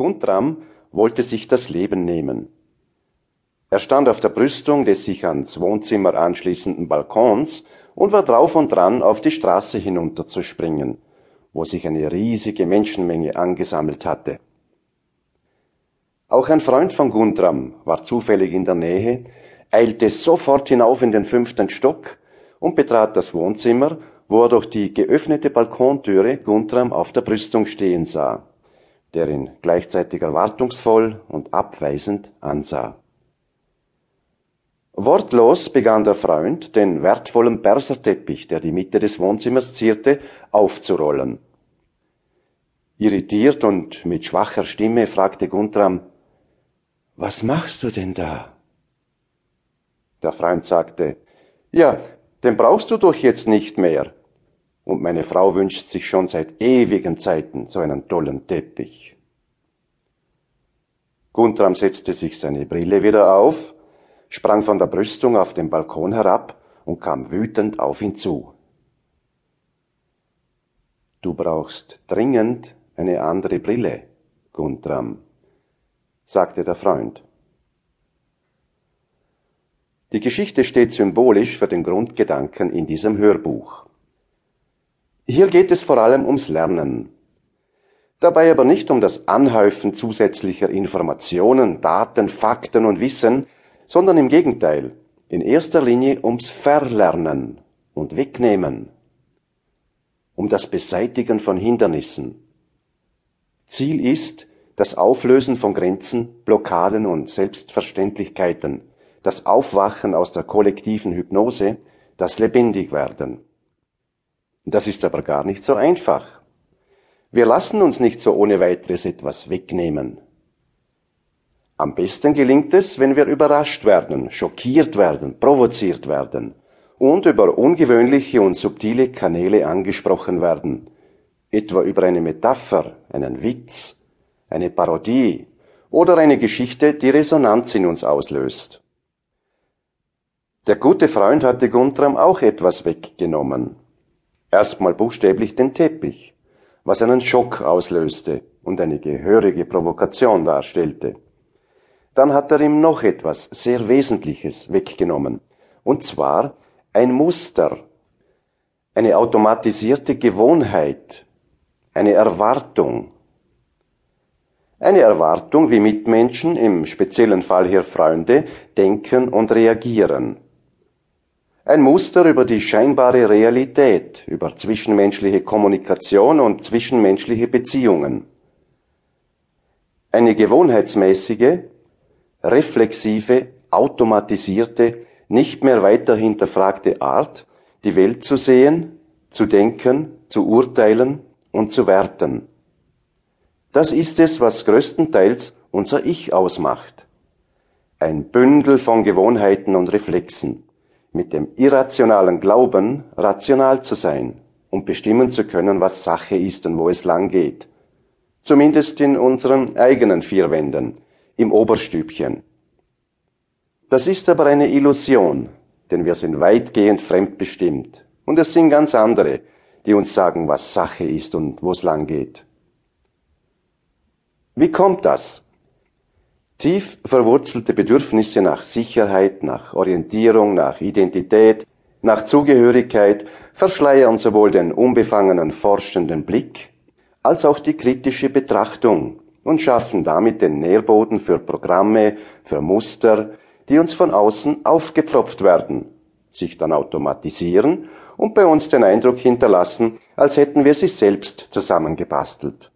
Guntram wollte sich das Leben nehmen. Er stand auf der Brüstung des sich ans Wohnzimmer anschließenden Balkons und war drauf und dran, auf die Straße hinunterzuspringen, wo sich eine riesige Menschenmenge angesammelt hatte. Auch ein Freund von Guntram war zufällig in der Nähe, eilte sofort hinauf in den fünften Stock und betrat das Wohnzimmer, wo er durch die geöffnete Balkontüre Guntram auf der Brüstung stehen sah, der ihn gleichzeitig erwartungsvoll und abweisend ansah. Wortlos begann der Freund, den wertvollen Perserteppich, der die Mitte des Wohnzimmers zierte, aufzurollen. Irritiert und mit schwacher Stimme fragte Guntram, Was machst du denn da? Der Freund sagte, Ja, den brauchst du doch jetzt nicht mehr. Und meine Frau wünscht sich schon seit ewigen Zeiten so einen tollen Teppich. Guntram setzte sich seine Brille wieder auf, sprang von der Brüstung auf den Balkon herab und kam wütend auf ihn zu. Du brauchst dringend eine andere Brille, Guntram, sagte der Freund. Die Geschichte steht symbolisch für den Grundgedanken in diesem Hörbuch. Hier geht es vor allem ums Lernen. Dabei aber nicht um das Anhäufen zusätzlicher Informationen, Daten, Fakten und Wissen, sondern im Gegenteil, in erster Linie ums Verlernen und Wegnehmen, um das Beseitigen von Hindernissen. Ziel ist das Auflösen von Grenzen, Blockaden und Selbstverständlichkeiten, das Aufwachen aus der kollektiven Hypnose, das Lebendigwerden. Das ist aber gar nicht so einfach. Wir lassen uns nicht so ohne weiteres etwas wegnehmen. Am besten gelingt es, wenn wir überrascht werden, schockiert werden, provoziert werden und über ungewöhnliche und subtile Kanäle angesprochen werden, etwa über eine Metapher, einen Witz, eine Parodie oder eine Geschichte, die Resonanz in uns auslöst. Der gute Freund hatte Guntram auch etwas weggenommen. Erstmal buchstäblich den Teppich, was einen Schock auslöste und eine gehörige Provokation darstellte. Dann hat er ihm noch etwas sehr Wesentliches weggenommen. Und zwar ein Muster, eine automatisierte Gewohnheit, eine Erwartung. Eine Erwartung, wie Mitmenschen, im speziellen Fall hier Freunde, denken und reagieren. Ein Muster über die scheinbare Realität, über zwischenmenschliche Kommunikation und zwischenmenschliche Beziehungen. Eine gewohnheitsmäßige, reflexive, automatisierte, nicht mehr weiter hinterfragte Art, die Welt zu sehen, zu denken, zu urteilen und zu werten. Das ist es, was größtenteils unser Ich ausmacht. Ein Bündel von Gewohnheiten und Reflexen, mit dem irrationalen Glauben, rational zu sein und bestimmen zu können, was Sache ist und wo es lang geht. Zumindest in unseren eigenen vier Wänden, im Oberstübchen. Das ist aber eine Illusion, denn wir sind weitgehend fremdbestimmt. Und es sind ganz andere, die uns sagen, was Sache ist und wo es lang geht. Wie kommt das? Tief verwurzelte Bedürfnisse nach Sicherheit, nach Orientierung, nach Identität, nach Zugehörigkeit verschleiern sowohl den unbefangenen forschenden Blick als auch die kritische Betrachtung und schaffen damit den Nährboden für Programme, für Muster, die uns von außen aufgepfropft werden, sich dann automatisieren und bei uns den Eindruck hinterlassen, als hätten wir sie selbst zusammengebastelt.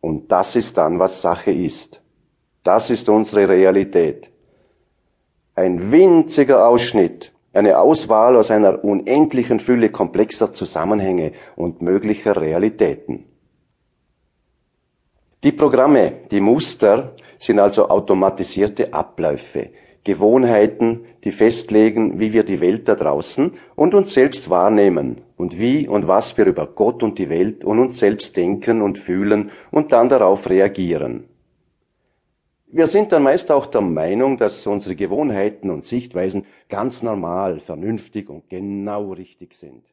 Und das ist dann, was Sache ist. Das ist unsere Realität. Ein winziger Ausschnitt, eine Auswahl aus einer unendlichen Fülle komplexer Zusammenhänge und möglicher Realitäten. Die Programme, die Muster sind also automatisierte Abläufe, Gewohnheiten, die festlegen, wie wir die Welt da draußen und uns selbst wahrnehmen und wie und was wir über Gott und die Welt und uns selbst denken und fühlen und dann darauf reagieren. Wir sind dann meist auch der Meinung, dass unsere Gewohnheiten und Sichtweisen ganz normal, vernünftig und genau richtig sind.